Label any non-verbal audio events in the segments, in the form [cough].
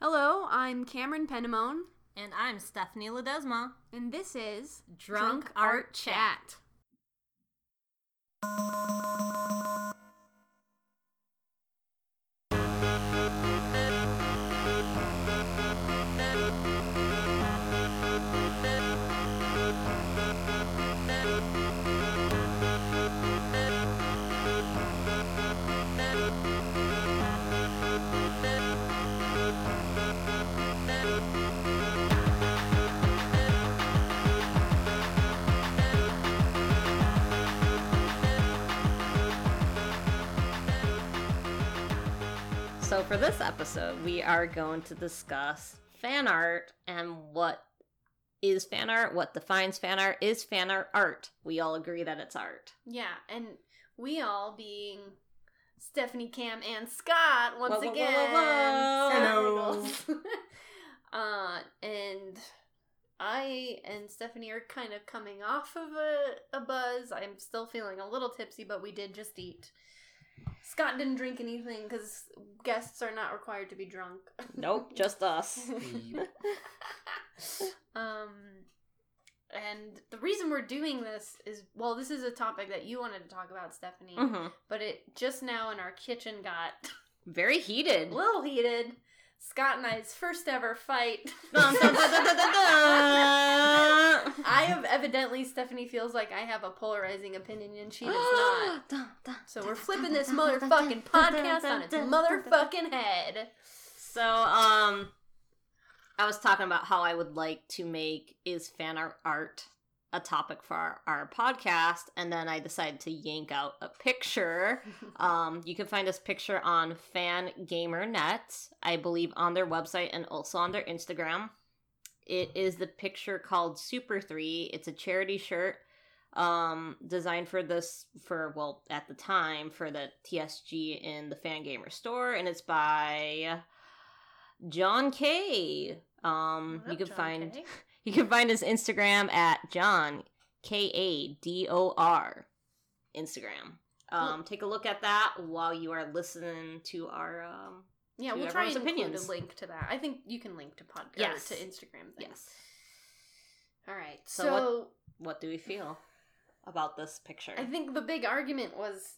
Hello, I'm Cameron Penamone, And I'm Stephanie Ledesma. and this is Drunk Art Chat. So, for this episode, we are going to discuss fan art and what is fan art, what defines fan art. Is fan art art? We all agree that it's art. Yeah, and we all being Stephanie, Cam, and Scott once Whoa, whoa, whoa, again. whoa, whoa. Hello. [laughs] Uh, and I and Stephanie are kind of coming off of a, a buzz. I'm still feeling a little tipsy, but we did just eat. Scott didn't drink anything because guests are not required to be drunk. Nope, just us. [laughs] um, and the reason we're doing this is well, this is a topic that you wanted to talk about, Stephanie, hmm but it just now in our kitchen got [laughs] Very heated. a little heated. Scott and I's first ever fight. [laughs] Dun, dun, dun, dun, dun, dun, dun. I have evidently Stephanie feels like I have a polarizing opinion and she does [gasps] not. So we're flipping this motherfucking podcast on its motherfucking head. So, um, I was talking about how I would like to make is fan art art a topic for our, our podcast, and then I decided to yank out a picture. [laughs] Um, you can find this picture on Fan Gamer Net, I believe, on their website and also on their Instagram. It is the picture called Super Three. It's a charity shirt um designed for this for well at the time for the TSG in the Fan Gamer store and it's by John K. Um What you can John find K? [laughs] you can find his Instagram at John K A D O R Instagram. Um take a look at that while you are listening to our um Yeah, we'll try and everyone's include a link to that. I think you can link to podcast Yes. to Instagram things. yes. All right. So So, what- What do we feel about this picture? I think the big argument was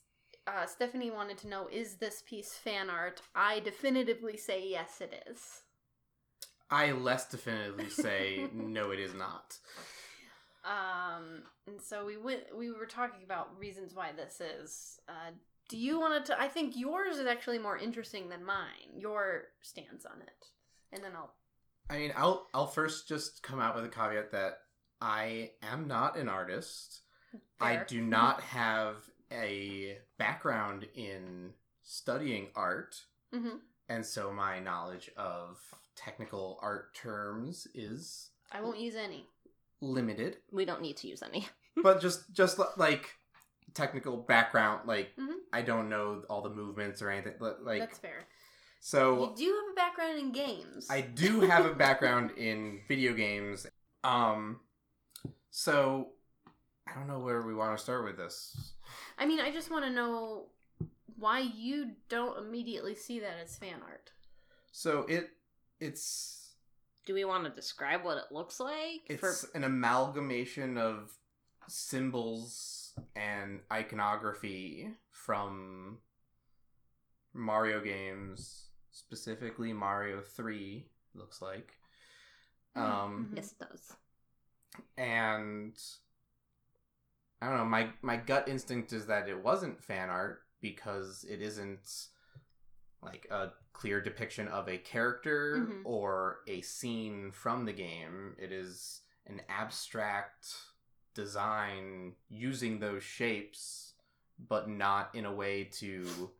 uh, Stephanie wanted to know is this piece fan art? I definitively say yes, it is. I less definitively say [laughs] no, it is not. Um, and so we went. We were talking about reasons why this is. Uh, do you want to? I think yours is actually more interesting than mine. Your stance on it, and then I'll. I mean, I'll I'll first just come out with a caveat that I am not an artist. I do not [laughs] have a background in studying art, hmm and so my knowledge of technical art terms is I won't use any. limited. we don't need to use any. [laughs] but just just like technical background, like Mhm. I don't know all the movements or anything. but, Like That's fair. so, you do have a background in games. I do have a background [laughs] in video games. Um, so I don't know where we want to start with this. I mean, I just want to know why you don't immediately see that as fan art. So it it's Do we want to describe what it looks like? it's For an amalgamation of symbols and iconography from Mario games, specifically Mario Three. Looks like. Um, Mhm. yes, it does. and I don't know. My my gut instinct is that it wasn't fan art because it isn't like a clear depiction of a character Mhm. or a scene from the game. It is an abstract design using those shapes, but not in a way to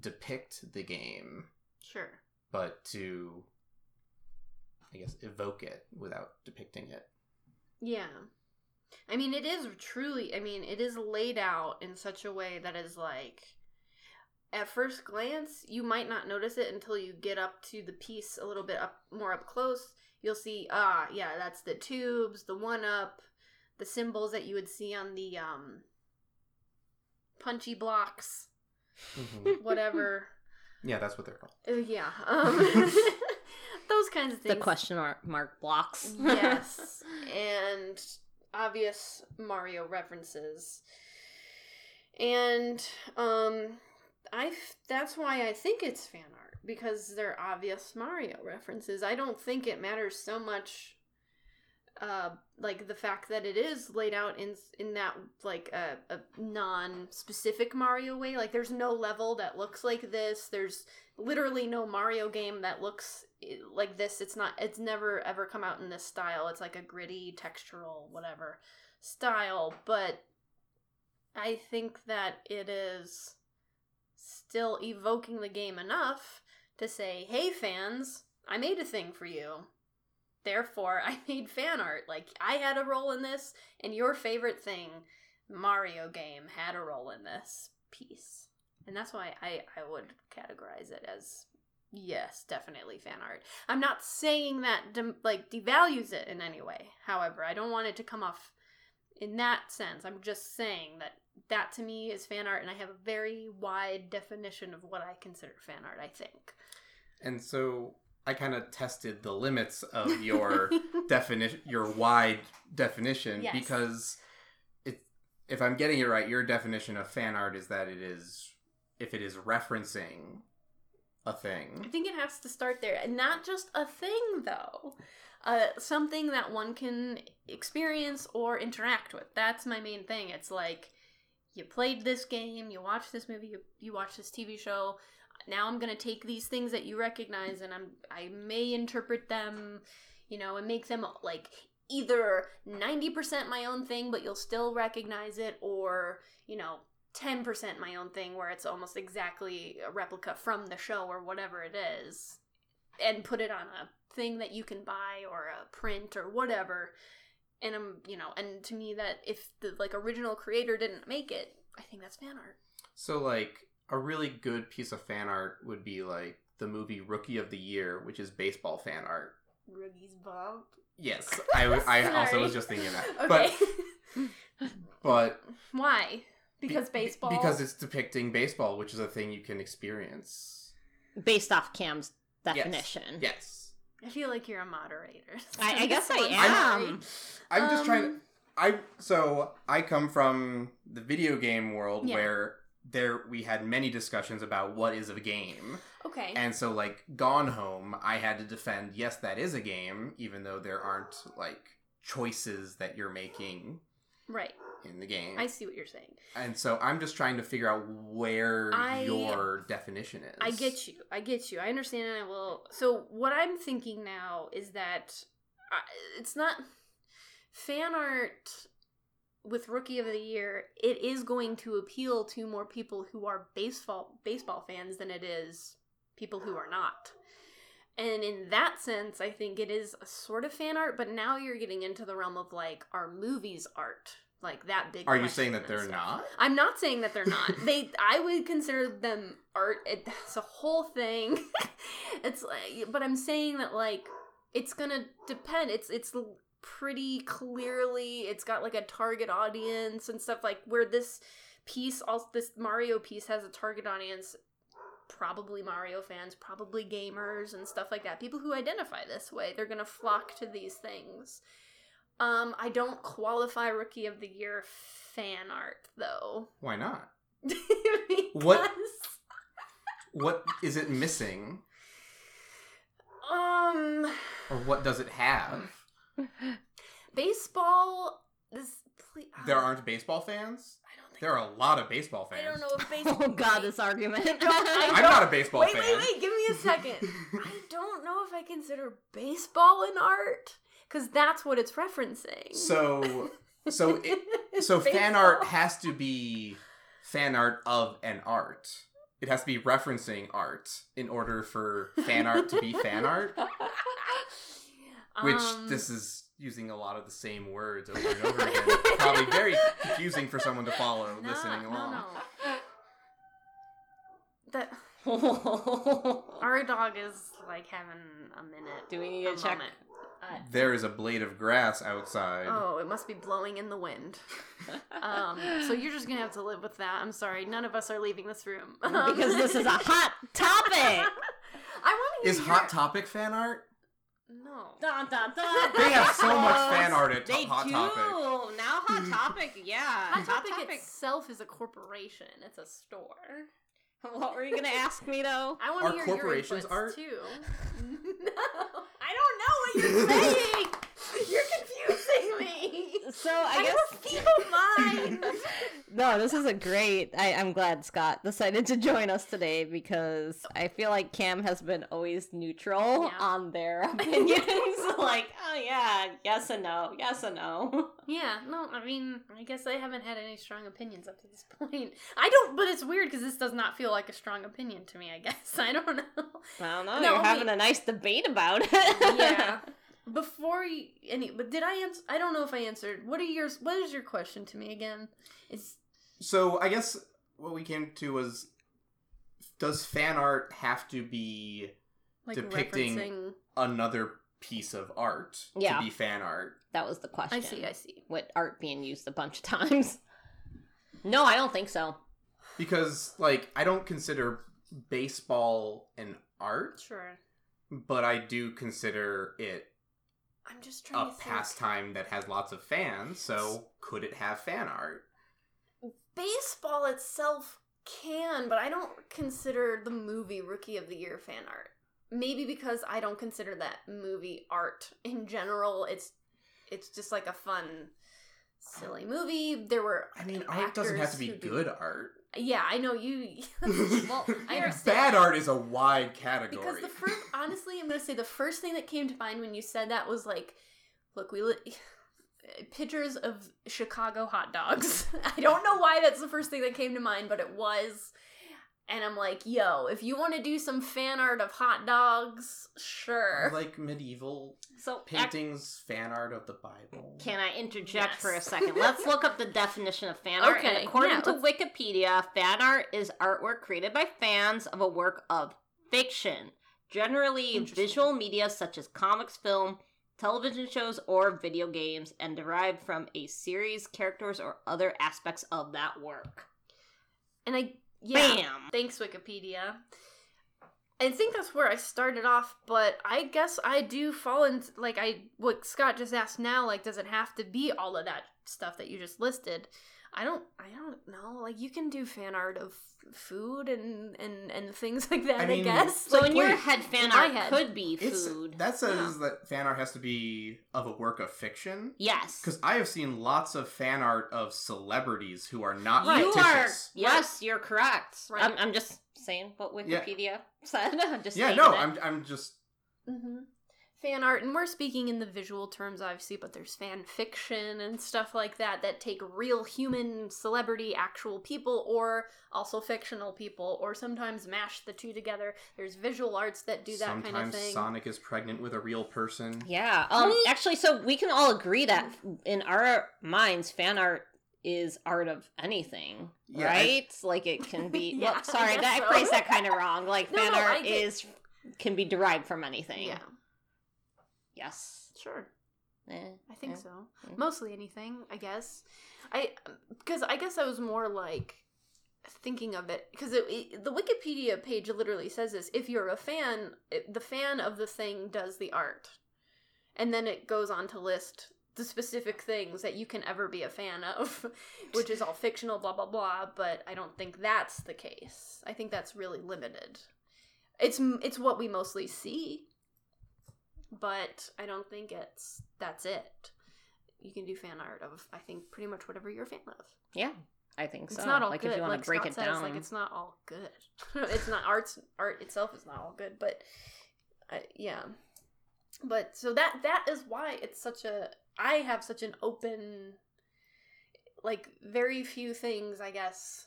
depict the game, Sure. but to I guess evoke it without depicting it. Yeah. I mean, it is truly, I mean, it is laid out in such a way that is like, at first glance, you might not notice it until you get up to the piece a little bit up more up close. You'll see, ah, yeah, that's the tubes, the one up, the symbols that you would see on the um punchy blocks, Mhm. [laughs] whatever. Yeah, that's what they're called. Uh, yeah. [laughs] Um, [laughs] those kinds of things. The question mark, mark blocks. yes, and obvious Mario references, and um, I f- that's why I think it's fan art because they're obvious Mario references. I don't think it matters so much. Uh, like the fact that it is laid out in in that like a, a non-specific Mario way. Like there's no level that looks like this. There's literally no Mario game that looks like this. It's not. It's never ever come out in this style. It's like a gritty, textural, whatever style. But I think that it is still evoking the game enough to say, "Hey, fans, I made a thing for you." Therefore, [laughs] I made fan art. Like I had a role in this, and your favorite thing, Mario game, had a role in this piece, and that's why I I would categorize it as yes, definitely fan art. I'm not saying that dem- like devalues it in any way. However, I don't want it to come off in that sense. I'm just saying that that to me is fan art, and I have a very wide definition of what I consider fan art. I think. And so I kind of tested the limits of [laughs] your definition, your wide definition, Yes. because it, if I'm getting it right, your definition of fan art is that it is if it is referencing a thing. I think it has to start there, and not just a thing though. Uh, something that one can experience or interact with. That's my main thing. It's like you played this game, you watched this movie, you, you watched this TV show. Now I'm gonna take these things that you recognize, and I'm I may interpret them, you know, and make them like either 90% my own thing, but you'll still recognize it, or you know, 10% my own thing where it's almost exactly a replica from the show or whatever it is and put it on a thing that you can buy or a print or whatever. And i'm you know and to me that if the like original creator didn't make it i think that's fan art. So like a really good piece of fan art would be like the movie Rookie of the Year, which is baseball fan art. Roogie's bomb Yes, I, w- I [laughs] also was just thinking that. okay But [laughs] but why because be- baseball because it's depicting baseball, which is a thing you can experience. Based off Cam's definition. Yes. i feel like you're a moderator I, I [laughs] guess I I'm. I'm just trying to Um, I so I come from the video game world Yeah. where there we had many discussions about what is a game. okay And so like Gone Home, I had to defend yes that is a game even though there aren't like choices that you're making right in the game. i see what you're saying and so I'm just trying to figure out where I- your definition is. I get you. I get you. I understand, and I will. So what I'm thinking now is that I, it's not fan art with Rookie of the Year. It is going to appeal to more people who are baseball baseball fans than it is people who are not. And in that sense, I think it is a sort of fan art. But now you're getting into the realm of like, are movies art? Like that big. Are you saying that they're stuff. not? I'm not saying that they're not. they [laughs] I would consider them art. It's a whole thing. [laughs] it's like, but I'm saying that like it's gonna depend. It's it's pretty clearly it's got like a target audience and stuff like where this piece also this Mario piece has a target audience probably Mario fans, probably gamers and stuff like that. People who identify this way, they're to flock to these things. Um I don't qualify rookie of the year fan art though. Why not? [laughs] What- What is it missing, um or what does it have? Baseball this ple- There uh, aren't baseball fans. I don't think There are a lot of baseball fans. I don't know if [laughs] baseball Oh god, this argument. I I'm not a baseball Wait, fan. wait, wait, wait, give me a second. I [laughs] don't know if I consider baseball an art cuz that's what it's referencing. So, so it, [laughs] so fan art has to be fan art of an art. It has to be referencing art in order for fan art to be fan art. Which Um, this is using a lot of the same words over and over again. Probably very [laughs] confusing for someone to follow no, listening along. no. That [laughs] Do our dog is like having a minute. Do we need a to check? moment there is a blade of grass outside. Oh, it must be blowing in the wind. [laughs] Um, so you're just gonna have to live with that. I'm sorry, none of us are leaving this room because this is a hot topic. I want to. Is Hot Topic fan art? No. Dun, dun, dun. [laughs] They have so much fan art at They Hot do. Topic. Now Hot [laughs] Topic, yeah. Hot Topic, itself is a corporation. It's a store. [laughs] What were you gonna ask me though? I want Are to hear corporations your inputs, art? too. no, I don't know what you're saying. you're confusing me. So I, I guess have a feeble mind. no, this is a great. I, I'm glad Scott decided to join us today because I feel like Cam has been always neutral Yeah. on their [laughs] opinions. [laughs] like, oh yeah, yes and no, yes and no. [laughs] Yeah, no, I mean, I guess I haven't had any strong opinions up to this point. I don't, but it's weird because this does not feel like a strong opinion to me, I guess. I don't know. I don't know. No, you're having wait. a nice debate about it. yeah. Before you, any, but did I answer? I don't know if I answered. What are yours? What is your question to me again? It's So I guess what we came to was does fan art have to be like Depicting- referencing. another piece of art Yeah. to be fan art? that was the question. I see. I see. With art being used a bunch of times. [laughs] No, I don't think so. Because like I don't consider baseball an art, Sure. but I do consider it I'm just trying a to pastime that has lots of fans. So could it have fan art? Baseball itself can, but I don't consider the movie Rookie of the Year fan art. Maybe because I don't consider that movie art in general. It's it's just like a fun, silly movie. There were I mean, art doesn't have to be do- good art. Yeah, I know you. [laughs] well, I [laughs] understand. Bad art is a wide category. Because the first, honestly, I'm gonna say the first thing that came to mind when you said that was like, look, we li- [laughs] pictures of Chicago hot dogs. I don't know why that's the first thing that came to mind, but it was. And I'm like, yo, if you want to do some fan art of hot dogs, sure. Like medieval So ac- paintings, fan art of the Bible. Can I interject for a second? Let's look up the definition of fan art. Okay, And according yeah, to let's- Wikipedia, fan art is artwork created by fans of a work of fiction, generally Interesting. visual media such as comics, film, television shows, or video games, and derived from a series, characters, or other aspects of that work. And I, yeah. Bam! Thanks, Wikipedia. I think that's where I started off, but I guess I do fall into like I what Scott just asked now. Like, does it have to be all of that stuff that you just listed? I don't. I don't know. Like, you can do fan art of food and and and things like that. I, I guess. So like, in your wait, head, fan in my art head, could be food. that says that fan art has to be of a work of fiction. yes. Because I have seen lots of fan art of celebrities who are not You are fictitious. yes, you're correct. Right. I'm, I'm just saying what Yeah. Wikipedia [laughs] said. I'm just Yeah, no, it. I'm I'm just hmm fan art, and we're speaking in the visual terms, obviously, but there's fan fiction and stuff like that that take real human celebrity, actual people, or also fictional people, or sometimes mash the two together. There's visual arts that do that sometimes kind of thing. Sonic is pregnant with a real person. Yeah. Um. Actually, so we can all agree that in our minds, fan art is art of anything, Yeah, I- right? like it can be. [laughs] Yeah, well, sorry, guess that so. I phrased that kind of wrong. Like [laughs] No, fan no, art get- is can be derived from anything. yeah, Yes. sure. Eh, I think eh. so. Mm. Mostly anything, I guess. I because I guess I was more like thinking of it because the Wikipedia page literally says this: if you're a fan, it, the fan of the thing does the art, and then it goes on to list the specific things that you can ever be a fan of, [laughs] which is all fictional, blah blah blah. But I don't think that's the case. I think that's really limited. It's it's what we mostly see, but I don't think it's that's it. You can do fan art of I think pretty much whatever you're a fan of. Yeah, I think It's so. not all like good. if you want like to break Scott it says, down, like it's not all good. [laughs] it's not arts. Art itself is not all good, but uh, yeah. But so that that is why it's such a. I have such an open. Like very few things, I guess,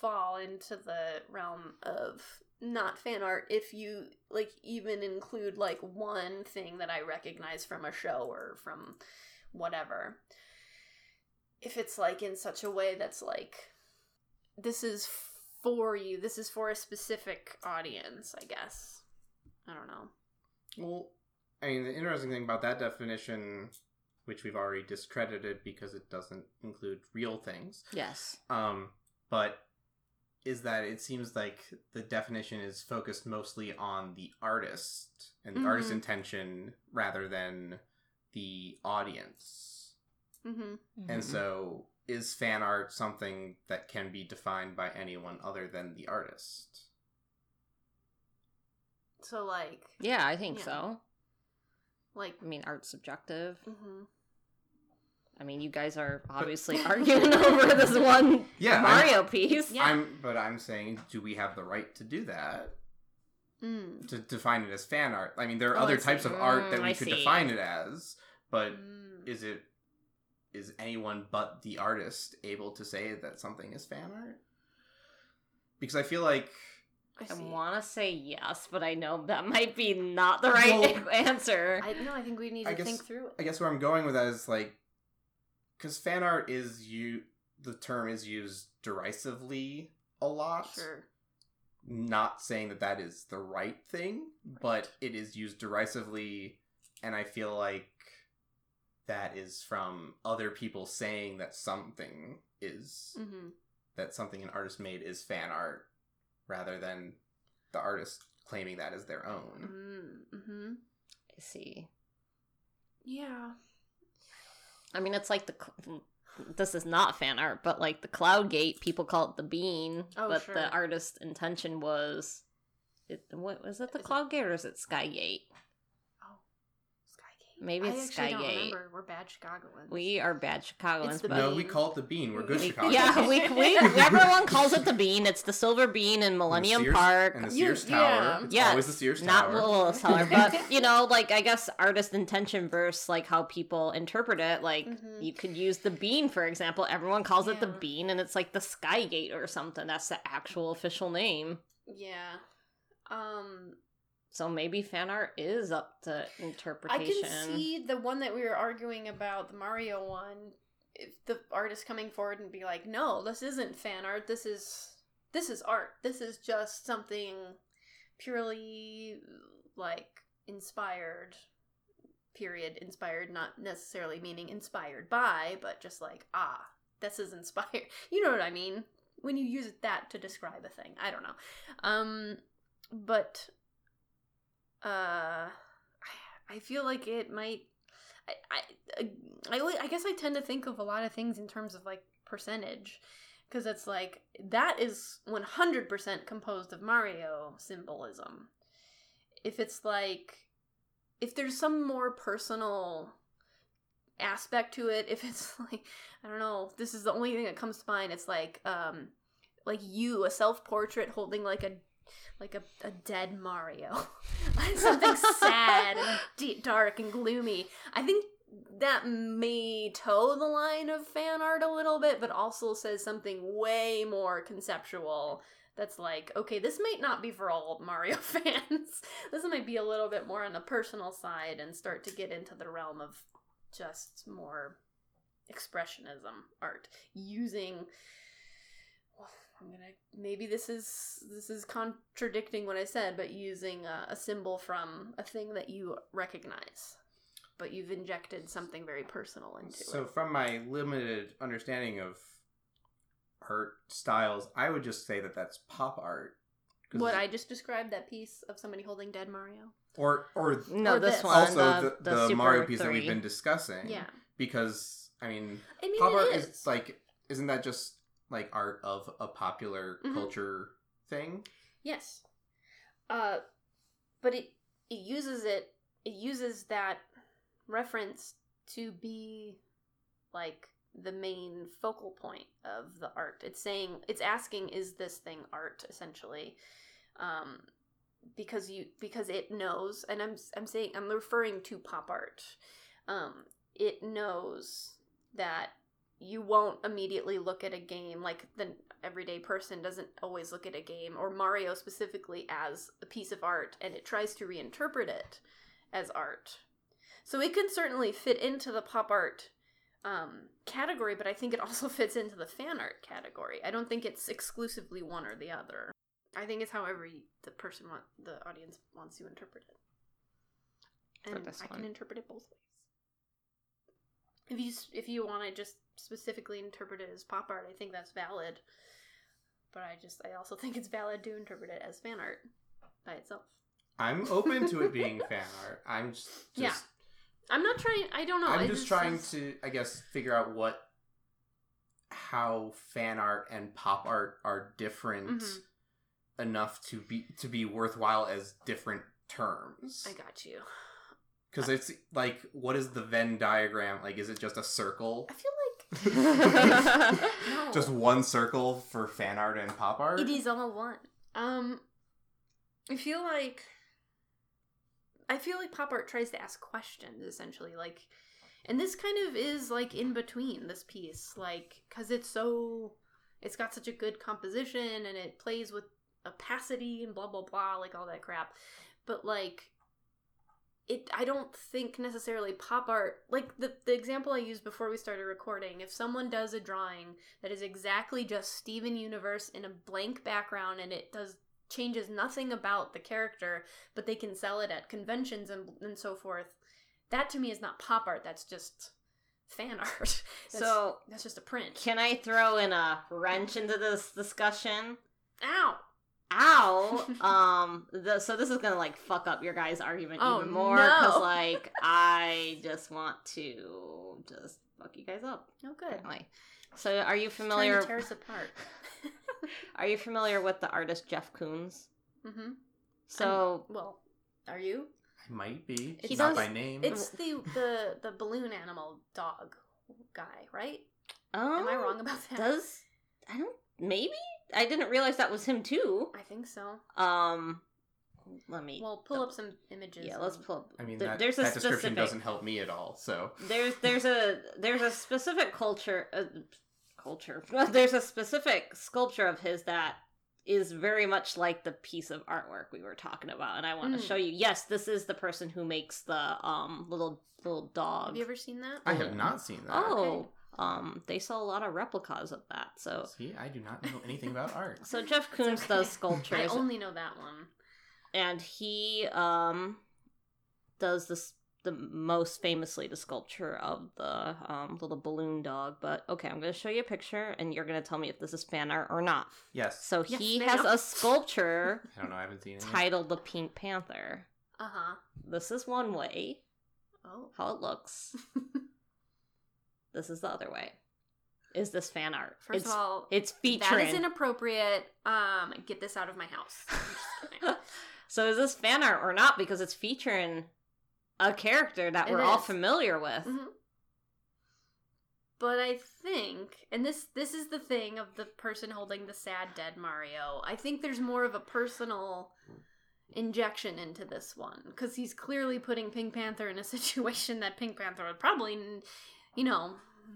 fall into the realm of not fan art if you like even include like one thing that I recognize from a show or from whatever. If it's like in such a way that's like this is for you, this is for a specific audience, I guess. I don't know. Well, I mean, the interesting thing about that definition, which we've already discredited because it doesn't include real things, Yes. um, but is that it seems like the definition is focused mostly on the artist and the artist's Mhm. intention rather than the audience. Mm-hmm. And so, is fan art something that can be defined by anyone other than the artist? So like, yeah, I think Yeah. so. like, I mean, art's subjective. I mean, you guys are obviously [laughs] arguing over this one Yeah, I'm- Mario piece. Yeah. I'm, but I'm saying, do we have the right to do that? mm. To define it as fan art? I mean, there are Oh, other types of art that Mm, we I could see. define it as, but Mm. is it is anyone but the artist able to say that something is fan art? Because I feel like I I want to say yes, but I know that might be not the right Well, [laughs] answer. I no, I think we need I to guess- think through. it. I guess where I'm going with that is like, because fan art is you the term is used derisively a lot. Sure. Not saying that that is the right thing, but it is used derisively, and I feel like that is from other people saying that something is Mm-hmm. that something an artist made is fan art, rather than the artist claiming that as their own. Mm-hmm. I see. Yeah. I mean, it's like the. Mm, this is not fan art, but like the Cloud Gate, people call it the bean, Oh, but sure. the artist's intention was. It, what was it? The Cloud Gate or is it Skygate? Oh, Skygate. Maybe I it's actually don't Skygate. remember. We're bad Chicagoans. We are bad Chicagoans, but No, we call it the bean. We're good We- Chicago. yeah, we, [laughs] we everyone calls it the bean. It's the silver bean in Millennium Sears- Park. and the You- Sears yeah. Tower. It's Yes, always the Sears Tower. not Tower. Little Seller, but [laughs] you know, like I guess artist intention versus like how people interpret it. Like Mhm. you could use the bean for example. Everyone calls it the bean, and it's like the Skygate or something. That's the actual official name. Yeah. Um, So maybe fan art is up to interpretation. I can see the one that we were arguing about, the Mario one. If the artist coming forward and be like, "No, this isn't fan art. This is this is art. This is just something purely like inspired." Period. Inspired, not necessarily meaning inspired by, but just like ah, this is inspired. [laughs] You know what I mean? When you use that to describe a thing, I don't know. Um, but uh I feel like it might. I, I, I, I guess I tend to think of a lot of things in terms of like percentage, because it's like that is one hundred percent composed of Mario symbolism. If it's like, if there's some more personal aspect to it, [laughs] if it's like, I don't know, this is the only thing that comes to mind. It's like, um, like you, a self portrait holding like a like a, a dead Mario. [laughs] Something sad and [laughs] d- dark and gloomy. I think that may toe the line of fan art a little bit, but also says something way more conceptual. That's like, okay, this might not be for all Mario [laughs] fans. this might be a little bit more on the personal side and start to get into the realm of just more expressionism art using I'm gonna maybe this is this is contradicting what I said, but using a, a symbol from a thing that you recognize, but you've injected something very personal into So, it. So, from my limited understanding of art styles, I would just say that that's pop art. What I just described that piece of somebody holding dead Mario. or or no, Or this, this. one, also the, the, the, the, Mario piece that we've been discussing. Yeah, Because I mean, I mean pop art is. is like, isn't that just like art of a popular Mhm. culture thing? Yes. Uh but it it uses it it uses that reference to be like the main focal point of the art. It's saying it's asking is this thing art essentially. Um because you because it knows and I'm I'm saying I'm referring to pop art. Um it knows that you won't immediately look at a game like the everyday person doesn't always look at a game or Mario specifically as a piece of art and it tries to reinterpret it as art. So it can certainly fit into the pop art um, category, but I think it also [laughs] fits into the fan art category. I don't think it's exclusively one or the other. I think it's however the person want the audience wants to interpret it. and I can interpret it both ways. If you if you want to just specifically interpret it as pop art, I think that's valid. But I just I also think it's valid to interpret it as fan art by itself. I'm open to it being fan [laughs] art. I'm just, just Yeah. I'm not trying. I don't know. I'm I just trying to, I guess, figure out what how fan art and pop art are different Mhm. enough to be to be worthwhile as different terms. I got you. Because it's like, what is the Venn diagram? Like, is it just a circle? I feel like [laughs] no. Just one circle for fan art and pop art? It is all one. Um, I feel like I feel like pop art tries to ask questions essentially, like, and this kind of is like in between this piece, like, because it's so it's got such a good composition and it plays with opacity and blah blah blah, like all that crap, but like. It, I don't think necessarily pop art like the the example I used before we started recording. If someone does a drawing that is exactly just Steven Universe in a blank background and it does changes nothing about the character, but they can sell it at conventions and and so forth. That to me is not pop art. That's just fan [laughs] art. That's, so that's just a print. can I throw in a wrench into this discussion? Ow! Ow! [laughs] um, the, so this is gonna like fuck up your guys' argument Oh, even more because no. [laughs] like I just want to just fuck you guys up. Oh, good. Anyway, so are you Trying familiar? to tear us apart. [laughs] Are you familiar with the artist Jeff Koons? mm-hmm. So Well, are you? I might be. He not does- by name. It's the the the balloon animal dog guy, right? um, Am I wrong about that? Does I don't maybe I didn't realize that was him too. I think so. Um, let me. Well, pull up some images. yeah, let's pull up. I mean, there- that, there's a that description specific. doesn't help me at all. So There's there's a there's a specific culture uh, culture. [laughs] There's a specific sculpture of his that is very much like the piece of artwork we were talking about, and I want Mm. to show you. Yes, this is the person who makes the um little little dog. Have you ever seen that? I have not seen that. Oh, um, they sell a lot of replicas of that. So See, I do not know anything about [laughs] art. so Jeff It's Koons okay. does [laughs] sculptures. I only know that one. and he um does this the most famously the sculpture of the um, little balloon dog. But okay, I'm going to show you a picture, and you're going to tell me if this is fan art or not. Yes. So Yes, he ma'am. has a sculpture [laughs] I don't know. I haven't seen it. yet. titled the Pink Panther. Uh huh. This is one way Oh. how it looks. This is the other way. Is this fan art? First it's, of all, it's featuring. is inappropriate. Um, get this out of my house. I'm just kidding. [laughs] so is this fan art or not? Because it's featuring a character that It we're all familiar with. Mhm. But I think, and this this is the thing of the person holding the sad dead Mario. I think there's more of a personal injection into this one because he's clearly putting Pink Panther in a [laughs] situation that Pink Panther would probably, you know,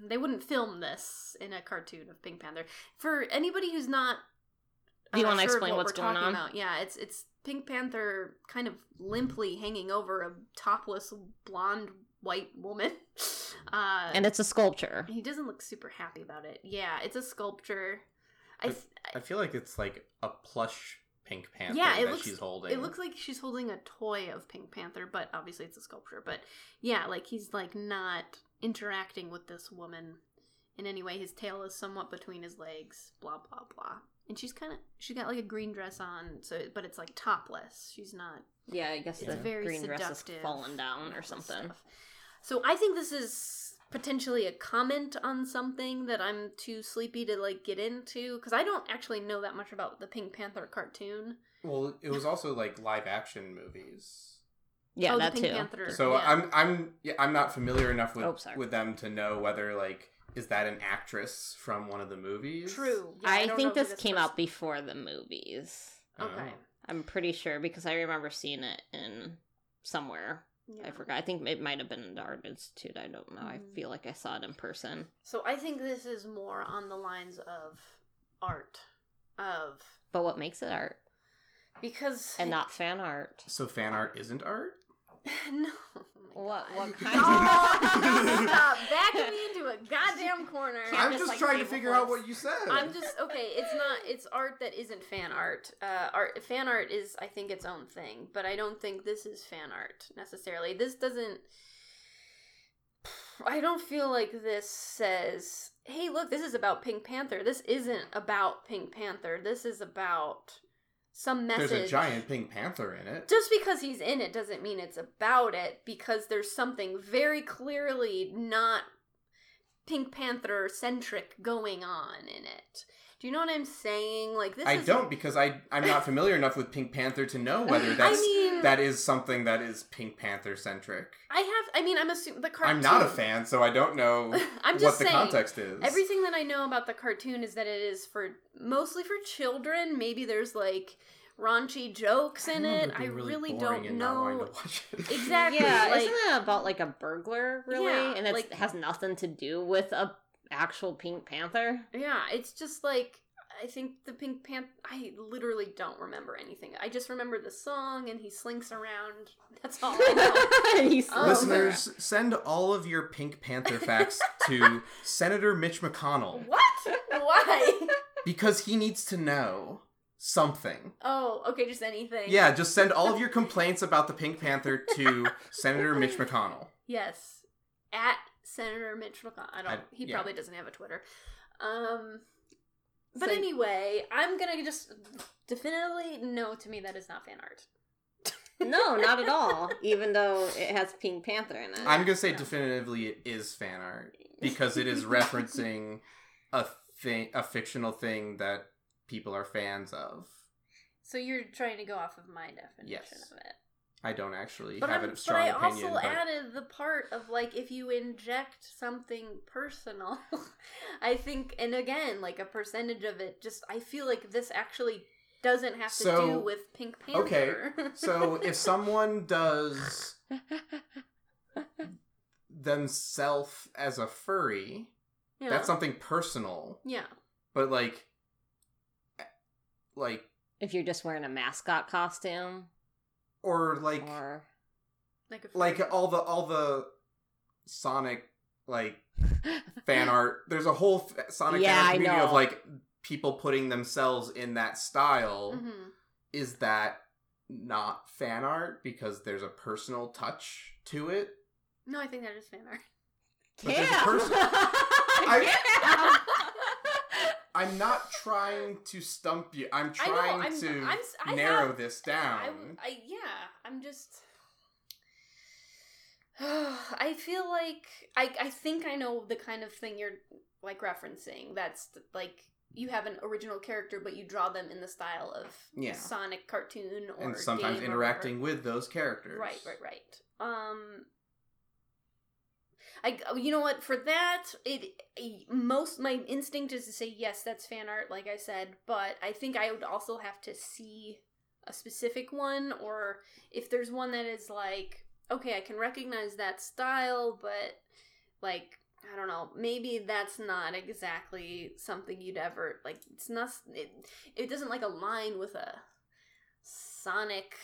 they wouldn't film this in a cartoon of Pink Panther. For anybody who's not, Do you uh, wanna sure explain what what's we're going talking on? About, yeah, it's it's Pink Panther kind of limply hanging over a topless blonde white woman. [laughs] Uh, And it's a sculpture. he doesn't look super happy about it. Yeah, it's a sculpture. I th- I feel like it's like a plush Pink Panther Yeah, it that looks- she's holding. it looks like she's holding a toy of Pink Panther, but obviously it's a sculpture. But yeah, like he's like not interacting with this woman in any way. His tail is somewhat between his legs. Blah blah blah. And she's kind of she got like a green dress on, so but it's like topless. She's not Yeah, I guess it's the very green dress seductive is fallen down or something. stuff. So I think this is potentially a comment on something that I'm too sleepy to like get into because I don't actually know that much about the Pink Panther cartoon. well, it was also like live action movies. Yeah, oh, that the Pink too. Panther. So yeah. I'm I'm yeah, I'm not familiar enough with Oh, with them to know whether like is that an actress from one of the movies? true. Yeah, I, don't think know who this came person- out before the movies. Oh. Okay. I'm pretty sure because I remember seeing it in somewhere. Yeah. I forgot. I think it might have been in the Art Institute. I don't know. I Mhm. feel like I saw it in person. So I think this is more on the lines of art, of But what makes it art because and not fan art? So fan art isn't art. [laughs] no, my What- what [laughs] kind Oh, of- [laughs] stop backing me into a goddamn corner. I'm just, just like, trying to table figure out what you said. I'm just okay. It's not. It's art that isn't fan art. Uh, art fan art is, I think, its own thing. But I don't think this is fan art necessarily. This doesn't. I don't feel like this says, "Hey, look, this is about Pink Panther." This isn't about Pink Panther. This is about some message. There's a giant Pink Panther in it. Just because he's in it doesn't mean it's about it. Because there's something very clearly not Pink Panther centric going on in it. Do you know what I'm saying? Like this I is don't because I I'm not familiar enough with Pink Panther to know whether [laughs] that's mean- that is something that is Pink Panther centric. I have I mean I'm assuming the cartoon I'm not a fan, so I don't know [laughs] I'm just what just the saying context is. everything that I know about the cartoon is that it is for mostly for children. Maybe there's like raunchy jokes in remember it. it I really really don't and not know. to [laughs] watch it. Exactly. Yeah, like, isn't it about like a burglar really? Yeah, and it like- has nothing to do with a actual Pink Panther. Yeah, it's just like I think the Pink Panther. I literally don't remember anything. I just remember the song and he slinks around. [laughs] That's all I know. [laughs] He's Oh, um, Listeners, send all of your Pink Panther facts [laughs] to Senator Mitch McConnell what? Why? because he needs to know something. Oh, okay, just anything. Yeah, just send all of your complaints about the Pink Panther to Senator Mitch McConnell. Yes. At Senator Mitch McConnell. I don't. I- he yeah. probably doesn't have a Twitter. Um. But So- anyway, I'm gonna just definitively no. To me, that is not fan art. no, not at all. [laughs] Even though it has Pink Panther in it. I'm gonna say No. definitively it is fan art because it is referencing a thing, a fictional thing that people are fans of. So you're trying to go off of my definition Yes. of it. I don't actually But, have I'm, a strong but I opinion. also but added the part of like if you inject something personal, [laughs] I think, and again, like a percentage of it, just I feel like this actually doesn't have to So- do with Pink Panther. okay, so if [laughs] someone does [laughs] themselves as a furry, yeah. that's something personal. yeah, But like, eh, like, if you're just wearing a mascot costume, or like, or like like all the all the Sonic like [laughs] fan art. There's a whole f- Sonic Yeah, fan art community of like people putting themselves in that style. hmm Is that not fan art because there's a personal touch to it? No, I think that is fan art. But there's a Damn. person- [laughs] I... I'm not trying to stump you. I'm I know, trying I'm- to I'm s- I narrow have- this I, down. I yeah, I'm just. [sighs] I feel like I I think I know the kind of thing you're like referencing. That's like you have an original character, but you draw them in the style of Yeah. Sonic cartoon or and sometimes game or interacting with those characters. Right, right, right. Um. I, you know what? For that, it most my instinct is to say yes, that's fan art, like I said. But I think I would also have to see a specific one, or if there's one that is like, okay, I can recognize that style, but like I don't know, maybe that's not exactly something you'd ever like. It's not. It, it doesn't like align with a Sonic.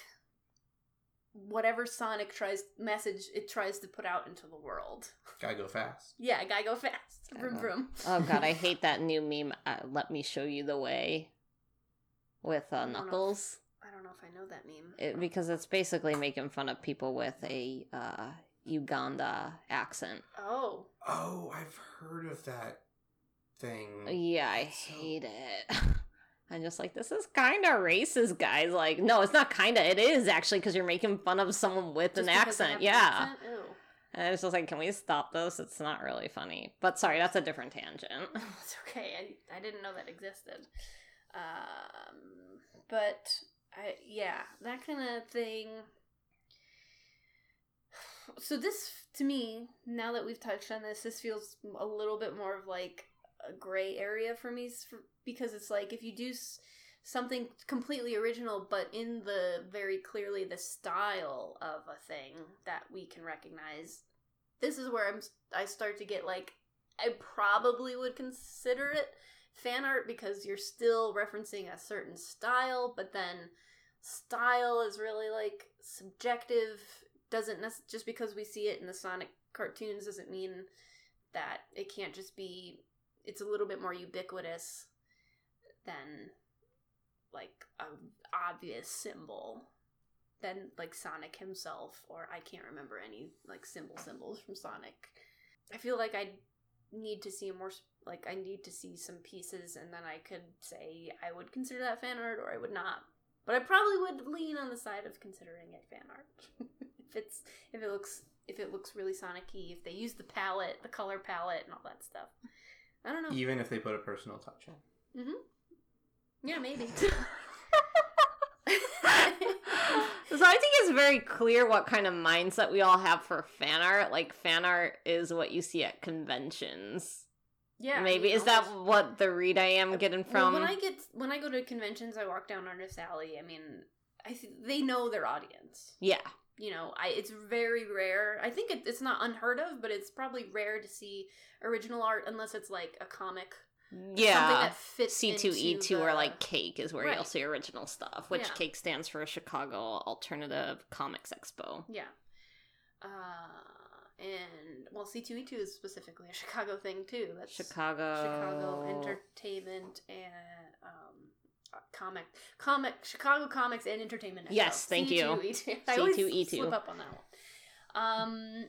Whatever Sonic tries message it tries to put out into the world. Gotta go fast. [laughs] Yeah, gotta go fast. Gotta Vroom vroom. oh god, I [laughs] hate that new meme. Uh, Let me show you the way with uh, don't know. Knuckles. I don't know if I know that meme. It, because it's basically making fun of people with a uh, Uganda accent. Oh, Oh, I've heard of that thing. Yeah, I So- hate it. [laughs] I'm just like, this is kind of racist, guys. Like, no, it's not kind of. It is actually because you're making fun of someone with just an accent. an Yeah. accent? And it's just like, can we stop this? It's not really funny. But sorry, that's a different tangent. [laughs] it's okay. I, I didn't know that existed. Um, but I yeah, that kind of thing. [sighs] So this to me, now that we've touched on this, this feels a little bit more of like a gray area for me because it's like if you do something completely original but in the very clearly the style of a thing that we can recognize this is where I'm I start to get like I probably would consider it fan art because you're still referencing a certain style, but then style is really like subjective doesn't nec- just because we see it in the Sonic cartoons doesn't mean that it can't just be it's a little bit more ubiquitous than like a obvious symbol than like Sonic himself or I can't remember any like symbol symbols from Sonic. I feel like I need to see more like I need to see some pieces and then I could say I would consider that fan art or I would not. But I probably would lean on the side of considering it fan art. [laughs] if it's if it looks if it looks really Sonic-y, if they use the palette, the color palette and all that stuff. I don't know. Even if they put a personal touch in. Mm-hmm. Yeah, maybe. [laughs] [laughs] so I think it's very clear what kind of mindset we all have for fan art. Like fan art is what you see at conventions. yeah, Maybe is that what the read I am getting from? Well, when I get when I go to conventions, I walk down Artist Alley. I mean, I th- they know their audience. yeah, You know, I it's very rare. I think it, it's not unheard of, but it's probably rare to see original art unless it's like a comic, yeah. C two E two or like Cake is where you'll see original stuff. Which Yeah. Cake stands for a Chicago Alternative Comics Expo. Yeah. Uh, and well, C two E two is specifically a Chicago thing too. That's Chicago. Chicago Entertainment and comic comic Chicago Comics and Entertainment. Expo. Yes, thank you. C2E2. [laughs] I always C2E2. slip up on that one. Um,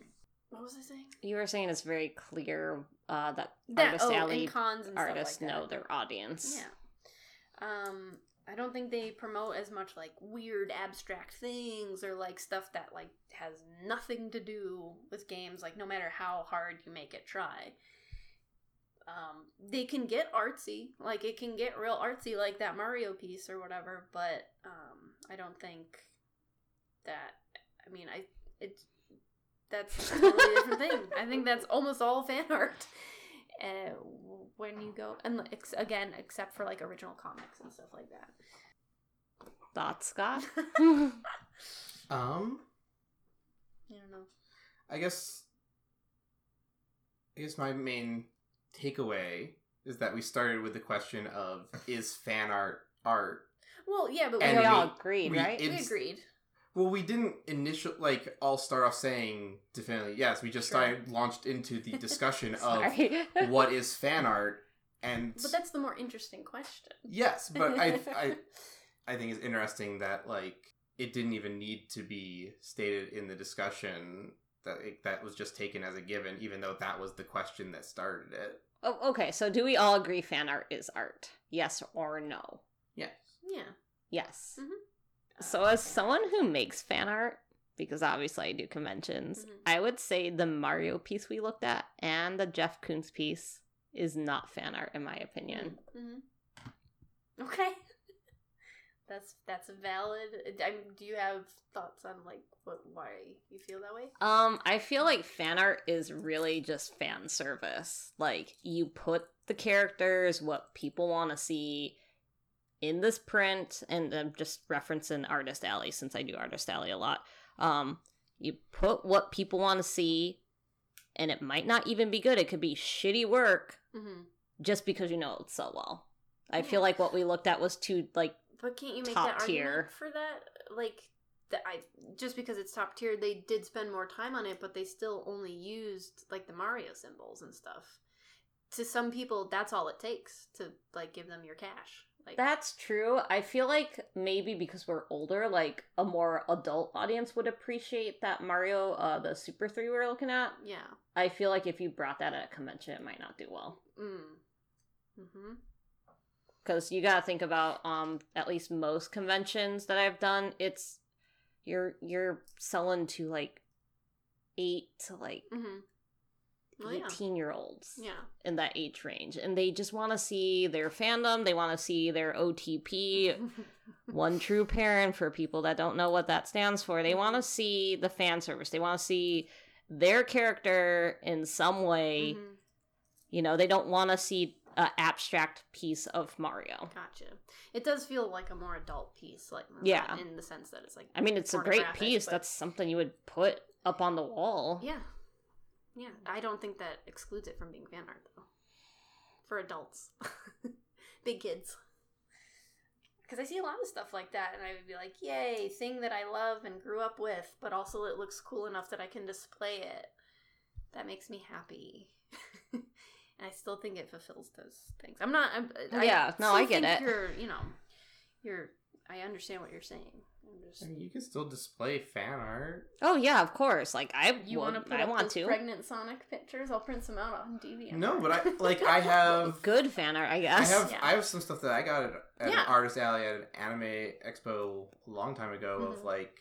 what was I saying? You were saying it's very clear uh, that, That Artist oh, Alley and cons and artists like know their audience. Yeah. Um, I don't think they promote as much like weird abstract things or like stuff that like has nothing to do with games. Like no matter how hard you make it try, um, they can get artsy. Like it can get real artsy, like that Mario piece or whatever. But um, I don't think that. I mean, I it's that's a totally different thing. [laughs] I think that's almost all fan [laughs] art. Uh, when you go and ex- again, except for like original comics and stuff like that. Thoughts, Scott? [laughs] Um, I don't know. I guess I guess my main takeaway is that we started with the question of is fan art art? Well, yeah, but we, we all agreed, we- right? we agreed. Well, we didn't initial like all start off saying definitely yes. We just Sure. started launched into the [laughs] discussion of [laughs] what is fan art and But that's the more interesting question. yes, but I [laughs] I I think it's interesting that like it didn't even need to be stated in the discussion that it, that was just taken as a given, even though that was the question that started it. oh, okay, so do we all agree fan art is art? Yes or no? Yes. yeah. Yes. Mhm. So, as someone who makes fan art, because obviously I do conventions, Mhm. I would say the Mario piece we looked at and the Jeff Koons piece is not fan art, in my opinion. Mm-hmm. Okay. That's that's valid. I mean, do you have thoughts on like what why you feel that way? Um, I feel like fan art is really just fan service. Like you put the characters, what people want to see in this print, and I'm just referencing Artist Alley since I do Artist Alley a lot. Um, you put what people want to see, and it might not even be good. It could be shitty work Mm-hmm. just because you know it so well. I feel like what we looked at was too like But can't you make that tier. argument for that? Like that I just because it's top tier, they did spend more time on it, but they still only used like the Mario symbols and stuff. To some people, that's all it takes to like give them your cash. Like That's true. I feel like maybe because we're older, like a more adult audience would appreciate that Mario, uh, the Super 3 we're looking at. yeah. I feel like if you brought that at a convention, it might not do well. Mm. Mm-hmm. Because you gotta think about, um, at least most conventions that I've done, it's you're you're selling to like eight to like Mm-hmm. Well, yeah. eighteen year olds Yeah. in that age range, and they just want to see their fandom. They want to see their OTP, [laughs] one true pairing for people that don't know what that stands for. They want to see the fan service. They want to see their character in some way. Mhm. You know, they don't want to see an abstract piece of Mario. Gotcha. It does feel like a more adult piece, like Yeah. in the sense that it's like I mean, it's a great piece. but- That's something you would put up on the wall. yeah, yeah. I don't think that excludes it from being fan art though. For adults, [laughs] big kids. because I see a lot of stuff like that, and I would be like, "Yay, thing that I love and grew up with, but also it looks cool enough that I can display it." That makes me happy, [laughs] and I still think it fulfills those things. I'm not. I'm, I Yeah, no, I get think it. You're, you know, you're. I understand what you're saying. I'm just. I mean, you can still display fan art. Oh yeah, of course. Like I You want to put I want to. pregnant Sonic pictures? I'll print some out on DeviantArt. No, but I [laughs] like I have [laughs] Good fan art, I guess I guess. have Yeah. I have some stuff that I got at, at Yeah. an artist alley at an anime expo a long time ago Mhm. of like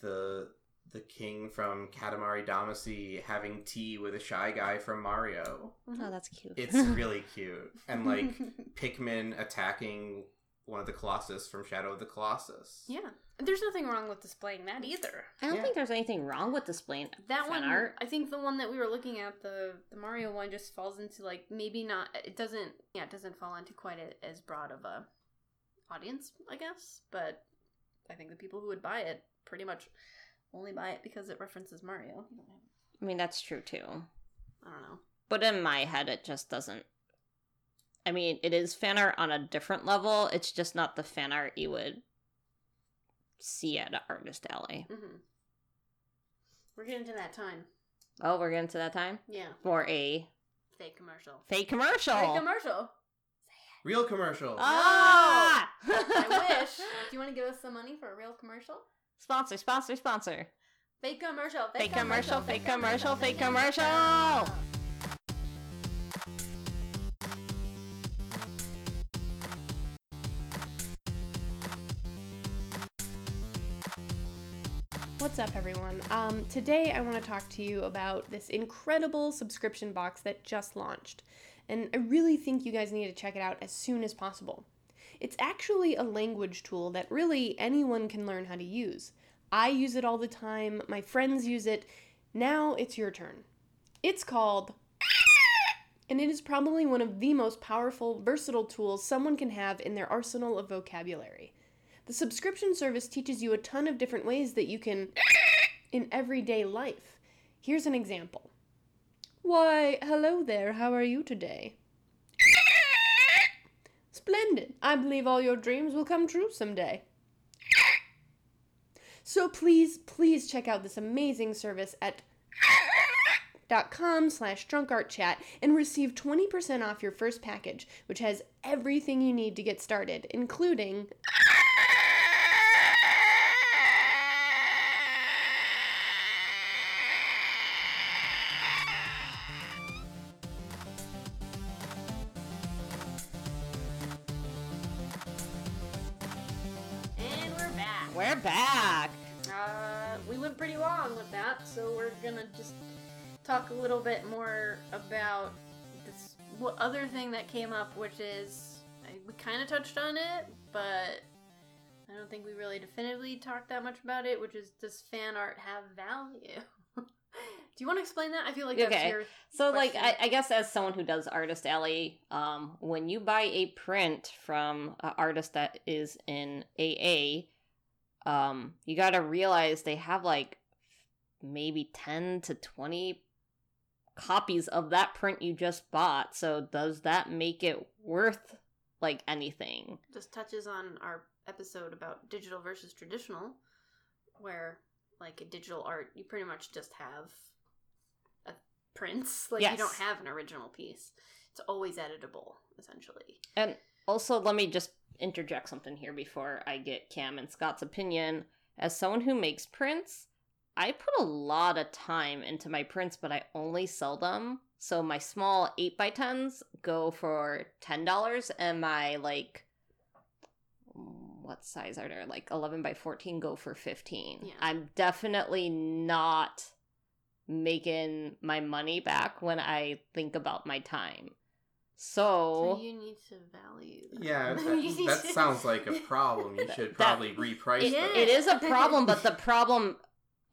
the the king from Katamari Damacy having tea with a shy guy from Mario. Mm-hmm. Oh, that's cute. It's [laughs] really cute. And like [laughs] Pikmin attacking one of the Colossus from Shadow of the Colossus. yeah, there's nothing wrong with displaying that either. I don't Yeah. think there's anything wrong with displaying That fan one, art. I think the one that we were looking at, the the Mario one, just falls into like maybe not. It doesn't. Yeah, it doesn't fall into quite a, as broad of a audience, I guess. But I think the people who would buy it pretty much only buy it because it references Mario. You don't have- I mean, that's true too. I don't know. But in my head, it just doesn't. I mean, it is fan art on a different level. It's just not the fan art you would see at artist alley. hmm We're getting to that time. Oh, we're getting to that time Yeah, for a fake commercial. fake commercial. Fake commercial. Real commercial. Ah! [laughs] I wish. Do you want to give us some money for a real commercial? Sponsor, sponsor, sponsor. Fake commercial. Fake commercial, fake commercial, fake commercial. What's up, everyone? Um, today, I want to talk to you about this incredible subscription box that just launched, and I really think you guys need to check it out as soon as possible. It's actually a language tool that really anyone can learn how to use. I use it all the time, my friends use it. Now it's your turn. It's called [coughs] and it is probably one of the most powerful, versatile tools someone can have in their arsenal of vocabulary. The subscription service teaches you a ton of different ways that you can [coughs] in everyday life. Here's an example. Why, hello there, how are you today? Splendid. I believe all your dreams will come true someday. So please, please check out this amazing service at com slash drunkartchat and receive 20% off your first package, which has everything you need to get started, including little bit more about this what other thing that came up, which is I, we kind of touched on it, but I don't think we really definitively talked that much about it. Which is, does fan art have value? [laughs] Do you want to explain that? I feel like that's Okay. your So, like, I. I guess as someone who does Artist Alley, um, when you buy a print from an artist that is in AA, um, you got to realize they have like maybe 10 to 20 copies of that print you just bought. So, does that make it worth like anything? just touches on our episode about digital versus traditional, where like a digital art, you pretty much just have a prints. [laughs] Like you don't have an original piece. It's always editable, essentially. And also, let me just interject something here before I get Cam and Scott's opinion. As someone who makes prints, I put a lot of time into my prints, but I only sell them. So my small 8x10s go for $10, and my, like, what size are there? Like 11 by 14 go for 15. Yeah. I'm definitely not making my money back when I think about my time. So So, you need to value. Them. Yeah, [laughs] that, that sounds like a problem. You [laughs] should That- probably reprice it, them. it is a problem, but the [laughs] problem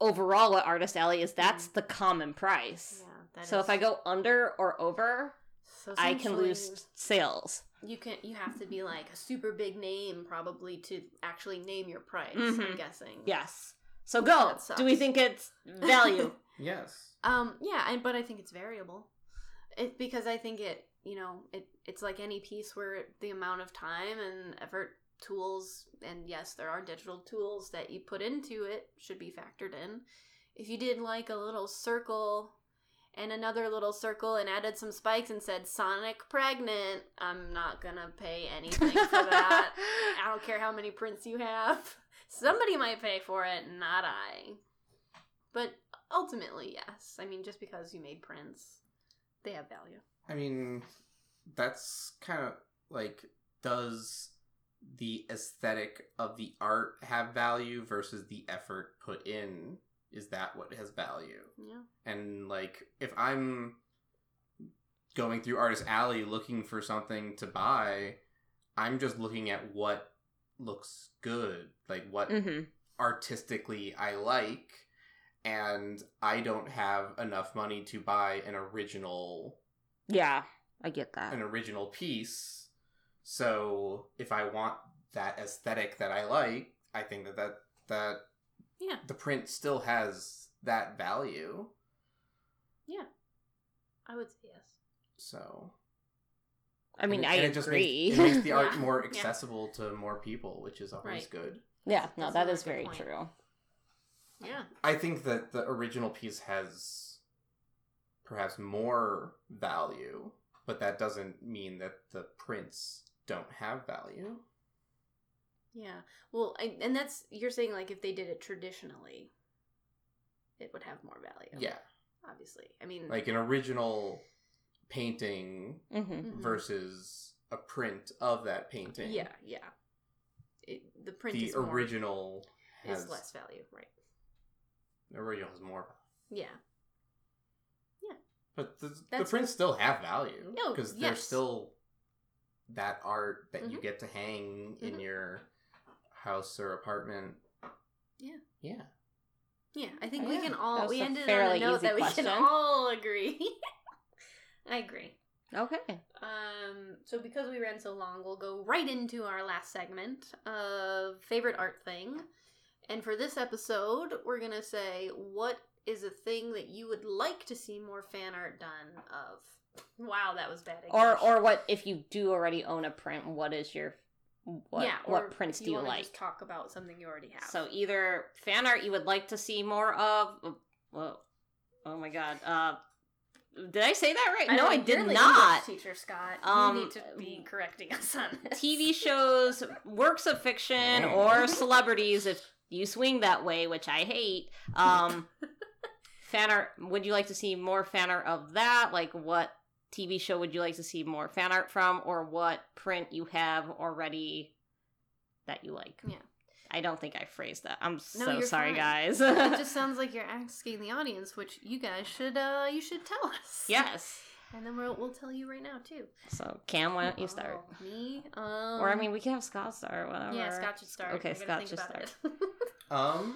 overall at Artist Alley is that's Mhm. the common price. Yeah, that so if I go under or over, so I can lose sales. You can. You have to be like a super big name, probably, to actually name your price. Mhm. I'm guessing. Yes. So go. Do we think it's [laughs] value? Yes. Um, yeah, I, but I think it's variable. It because I think it, you know, it it's like any piece where the amount of time and effort tools, and yes, there are digital tools that you put into it should be factored in. If you did like a little circle and another little circle and added some spikes and said Sonic pregnant, I'm not gonna pay anything for [laughs] that. I don't care how many prints you have. [laughs] Somebody might pay for it, not I. But ultimately, yes. I mean, just because you made prints, they have value. I mean, that's kind of like does the aesthetic of the art have value versus the effort put in? Is that what has value? Yeah. And like, if I'm going through Artist Alley looking for something to buy, I'm just looking at what looks good, like what hmm artistically I like, and I don't have enough money to buy an original Yeah, I get that. an original piece. So if I want that aesthetic that I like, I think that that, that Yeah. the print still has that value. Yeah. I would say yes. So I mean, and I it, and it agree. Just makes, it makes the art [laughs] Yeah. more Yeah. accessible to more people, which is always Right. good. yeah, no, That's that another is good very point. true. Yeah. I think that the original piece has perhaps more value, but that doesn't mean that the prints don't have value. Yeah. Well, I, and that's you're saying like if they did it traditionally, it would have more value. Yeah. Obviously. I mean, Like an original painting hmm mhm. versus a print of that painting. Yeah, yeah. It, the print The is more, original has is less value, right? the original has more value. Yeah. But the, the That's- prints still have value Oh, because they're still that art that you Mhm. get to hang in Mhm. your house or apartment. Yeah. Yeah. Yeah, I think Oh, we yeah. can all we a ended on a note easy that we question. can all agree. [laughs] I agree. Okay. Um, so because we ran so long, we'll go right into our last segment of favorite art thing. And for this episode, we're gonna say what is a thing that you would like to see more fan art done of. Wow, that was bad. Or English. or what if you do already own a print? What is your what yeah, or what prints if do you like? Just talk about something you already have. So either fan art you would like to see more of. Well, oh my god. Uh, did I say that right? no, know, I you're did not. English teacher Scott. Um, you need to be correcting us on this. TV [laughs] shows, works of fiction, Mm. or celebrities if you swing that way, which I hate. Um, [laughs] fan art. Would you like to see more fan art of that? Like what TV show would you like to see more fan art from, or what print you have already that you like? Yeah. I don't think I phrased that. I'm No, so sorry, fine. guys. it just [laughs] sounds like you're asking the audience, which you guys should uh you should tell us. yes. And then we'll we'll tell you right now too. So Cam, why don't you start? Oh, me? Um or I mean, we can have Scott start. Whatever. Yeah, Scott should start. Okay, I gotta Scott think should start. [laughs] Um,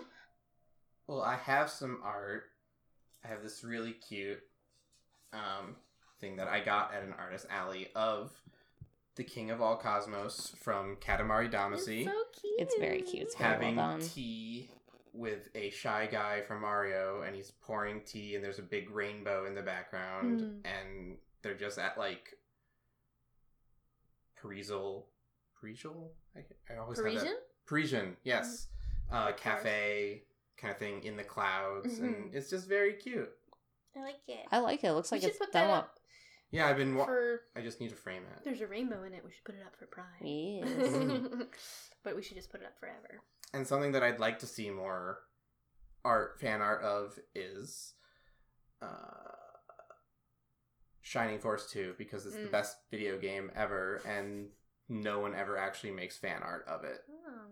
well, I have some art. I have this really cute um thing that I got at an artist alley of the King of All Cosmos from Katamari Damacy It's so cute. It's very cute. It's very having well done. tea with a shy guy from Mario, and he's pouring tea, and there's a big rainbow in the background, Mm. and they're just at like Parisial, Parisial. I, I always have that- Parisian? Parisian, yes. Uh, cafe kind of thing in the clouds, and Mhm. it's just very cute. I like it. I like it. It looks we like should it's put done that up. Up Yeah, I've been. Wa- for I just need to frame it. there's a rainbow in it. We should put it up for Pride. Yes. [laughs] but we should just put it up forever. And something that I'd like to see more art, fan art of, is uh, Shining Force Two because it's the Mm. best video game ever, and no one ever actually makes fan art of it. Oh.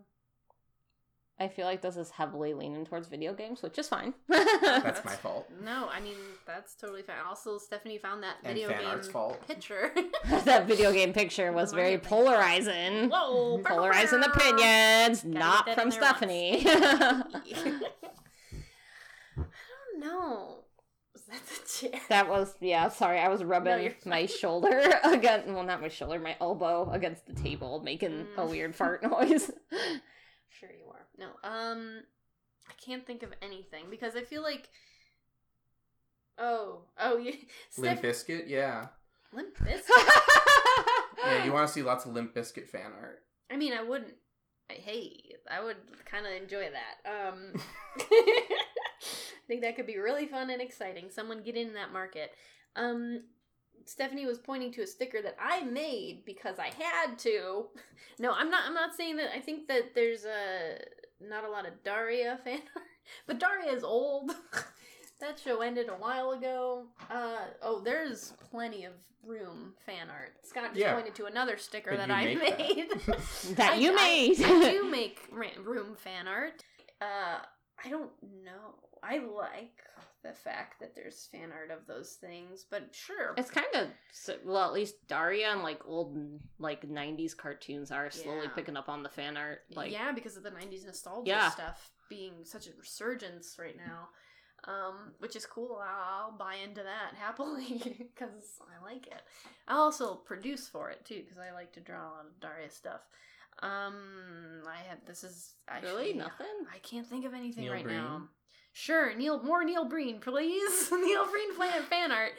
I feel like this is heavily leaning towards video games, which is fine. [laughs] That's, my fault. No, I mean that's totally fine. Also, Stephanie found that video game fault. picture. [laughs] [laughs] that video game picture was very polarizing. Whoa, Polarizing opinions, Gotta not from in there once. Stephanie. I don't know. Was that the chair? that was yeah. Sorry, I was rubbing you're my shoulder against well, not my shoulder, my elbow against the table, making a Mm. weird fart noise. Sure you are. No, um, I can't think of anything because I feel like. Oh, oh, you. [laughs] Limp Bizkit, yeah, Limp Bizkit. [laughs] [laughs] yeah. You want to see lots of Limp Bizkit fan art? I mean, I wouldn't hey, I would kind of enjoy that. Um, I think that could be really fun and exciting. Someone get in that market. Um, Stephanie was pointing to a sticker that I made because I had to. No, I'm not. I'm not saying that. I think that there's a not a lot of Daria [laughs] fan art, but Daria is old. [laughs] that show ended a while ago. Uh oh, there's plenty of room fan art. Scott just Yeah. pointed to another sticker that I make that. made. That [laughs] I- you made. I, do make room fan art. Uh, I don't know. I like the fact that there's fan art of those things, but sure. It's kind of well, at least Daria and like old like '90s cartoons are slowly Yeah. picking up on the fan art. Like, yeah, because of the '90s nostalgia Yeah. stuff being such a resurgence right now, um, which is cool. I'll, I'll buy into that happily [laughs] because I like it. I also produce for it too because I like to draw a lot of Daria stuff. Um, I have this is actually really nothing. I can't think of anything Neil right Breen? now. Sure, Neil, more Neil Breen, please. [laughs] Neil Breen fan, fan art.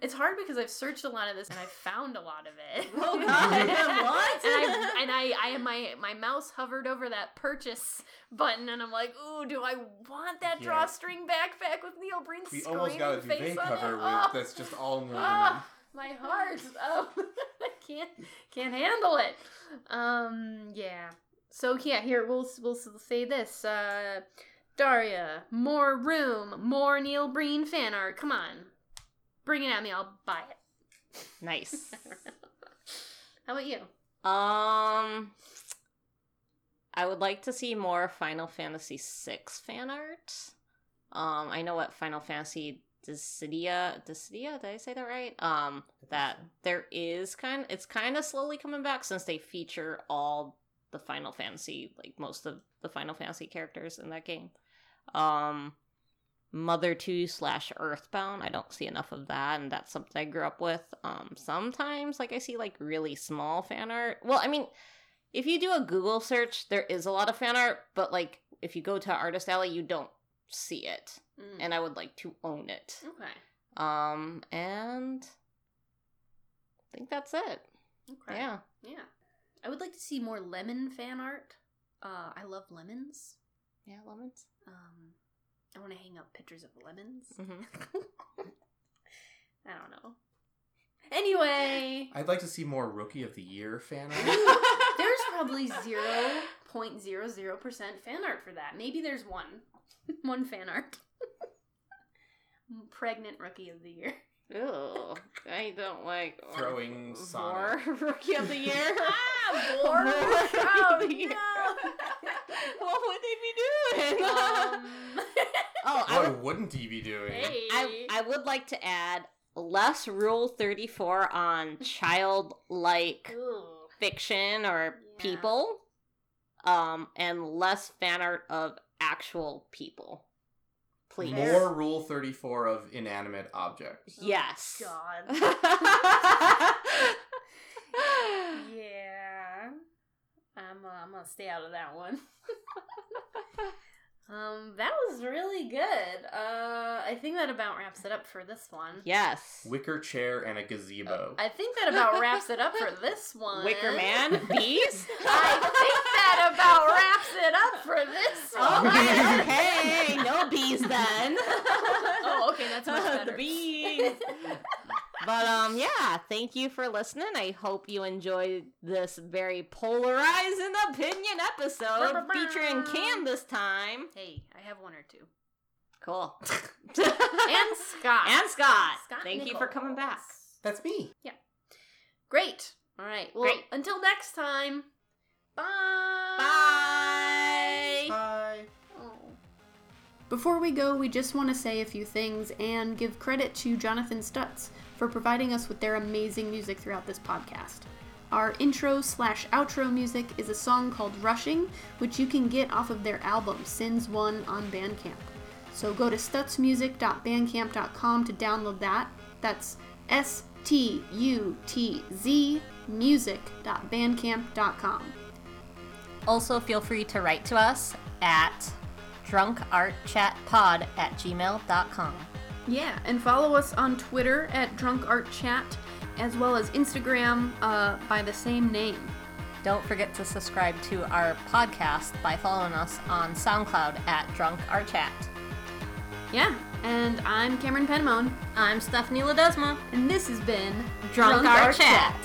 It's hard because I've searched a lot of this and I've found a lot of it. [laughs] Oh, God, what? [laughs] and I and I, I my my mouse hovered over that purchase button and I'm like, ooh, do I want that Yeah. drawstring backpack with Neil Breen's We almost got a duvet cover with Oh, that's just all Neil ah, my heart. Oh, I can't can't handle it. Um, yeah. So yeah, here we'll we'll say this. Uh, Daria, more room, more Neil Breen fan art. Come on, bring it at me. I'll buy it. Nice. [laughs] How about you? Um, I would like to see more Final Fantasy VI fan art. Um, I know what Final Fantasy Dissidia, Dissidia, did I say that right? Um, that there is kind, it's kind of slowly coming back since they feature all the Final Fantasy, like most of the Final Fantasy characters in that game. Um, Mother 2 slash Earthbound. I don't see enough of that, and that's something I grew up with. Um, sometimes, like, I see, like, really small fan art. Well, I mean, if you do a Google search, there is a lot of fan art, but, like, if you go to Artist Alley, you don't see it. Mm. And I would like to own it. okay. Um, and I think that's it. Okay. Yeah. Yeah. I would like to see more lemon fan art. Uh, I love lemons. Yeah, lemons. Um, I want to hang up pictures of lemons. hmm [laughs] I don't know. Anyway, I'd like to see more Rookie of the Year fan art. there's probably zero point zero zero percent fan art for that. Maybe there's one, [laughs] one fan art. [laughs] Pregnant rookie of the year. Ew, I don't like Throwing Vor Sonic. [laughs] Rookie of the Year. [laughs] Ah, [laughs] Vor Vor. Rookie Oh, of the Year. no. what would they be doing? Um, oh, I would, What wouldn't he be doing? hey. I, I would like to add less Rule 34 on childlike Ooh. fiction or Yeah. people, um, and less fan art of actual people. Please. More Rule 34 of inanimate objects. Yes. God. [laughs] Yeah. I'm, uh, I'm gonna stay out of that one. [laughs] um, that was really good. Uh, I think that about wraps it up for this one. yes. Wicker chair and a gazebo. I think that about wraps it up for this [laughs] one. Wicker Man, bees. [laughs] I think that about wraps it up for this one. okay, okay, no bees then. [laughs] oh, okay, that's much better. the bees. But um, yeah, thank you for listening. I hope you enjoyed this very polarizing opinion episode featuring Cam this time. Hey, I have one or two. Cool. [laughs] And Scott. and Scott. Scott thank you for coming back. That's me. Yeah. Great. All right. Well, Great. until next time. Bye. Bye. Bye. Oh. Before we go, we just want to say a few things and give credit to Jonathan Stutz for providing us with their amazing music throughout this podcast. Our intro slash outro music is a song called Rushing, which you can get off of their album Sins One on Bandcamp. So go to stutzmusic.bandcamp.com to download that. That's S T U T Z music.bandcamp.com. Also, feel free to write to us at drunkartchatpod at gmail.com. Yeah, and follow us on Twitter at Drunk Art Chat, as well as Instagram uh, by the same name. Don't forget to subscribe to our podcast by following us on SoundCloud at Drunk Art Chat. Yeah, and I'm Cameron Penamone, I'm Stephanie Ledesma. and this has been Drunk, Art, Chat.